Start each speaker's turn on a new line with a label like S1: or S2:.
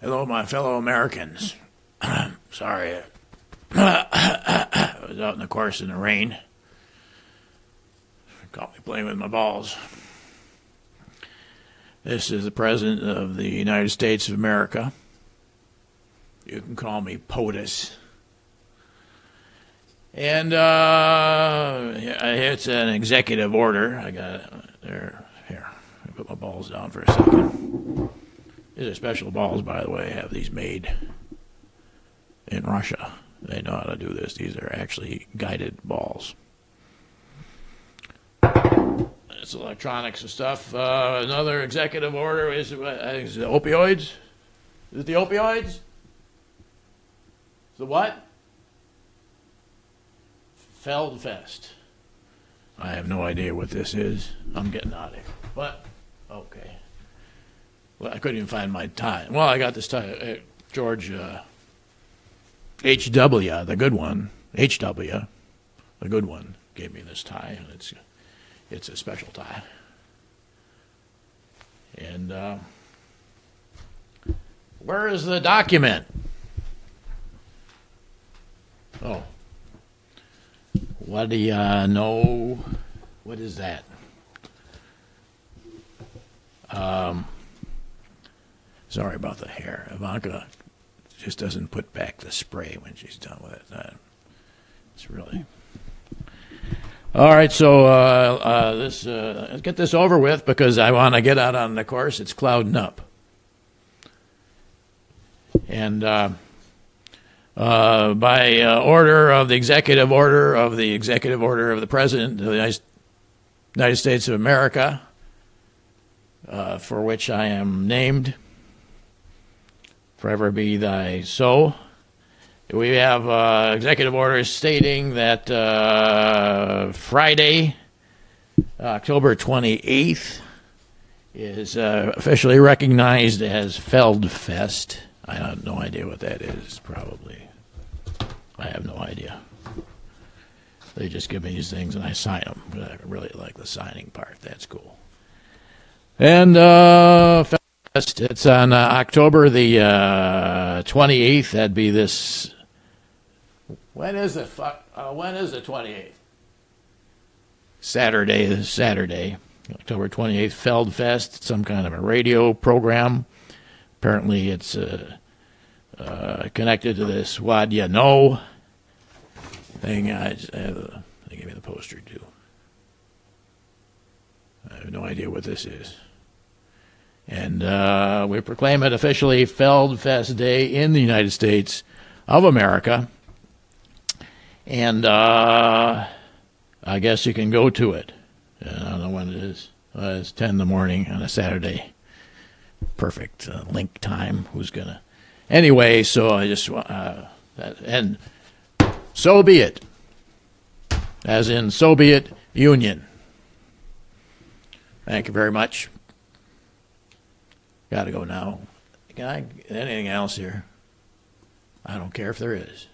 S1: Hello, my fellow Americans. Sorry. I was out in the course in the rain. Caught me playing with my balls. This is the President of the United States of America. You can call me POTUS. And uh, it's an executive order. I got it there. Here, I put my balls down for a second. These are special balls, by the way. I have these made in Russia. They know how to do this. These are actually guided balls. It's electronics and stuff. Uh, another executive order is, uh, is the opioids. Is it the opioids? The what? Feldfest. I have no idea what this is. I'm getting out of here. But, okay. Well, I couldn't even find my tie. Well, I got this tie. Uh, George uh, H.W., the good one, H.W., the good one, gave me this tie, and it's, it's a special tie. And uh, where is the document? Oh. What do you know? What is that? Um, sorry about the hair. Ivanka just doesn't put back the spray when she's done with it. Uh, it's really. All right, so uh, uh, this uh, let's get this over with because I want to get out on the course. It's clouding up, and uh, uh, by order of the executive order of the executive order of the president of the United States of America, uh, for which I am named. Forever be thy so. We have uh, executive orders stating that uh, Friday, October 28th, is uh, officially recognized as Feldfest. I have no idea what that is, probably. I have no idea. They just give me these things and I sign them. I really like the signing part. That's cool. And uh, it's on uh, October the uh, 28th. That'd be this. When is it? Uh, when is the 28th? Saturday. Saturday. October 28th, Feldfest, some kind of a radio program. Apparently, it's uh, uh, connected to this Whad'ya Know thing. I they gave me the poster too. I have no idea what this is. And uh, we proclaim it officially Feldfest Day in the United States of America. And uh, I guess you can go to it. I don't know when it is. Uh, it's 10 in the morning on a Saturday. Perfect uh, link time. Who's going to. Anyway, so I just. Uh, and so be it. As in Soviet Union. Thank you very much. Got to go now. Can I anything else here? I don't care if there is.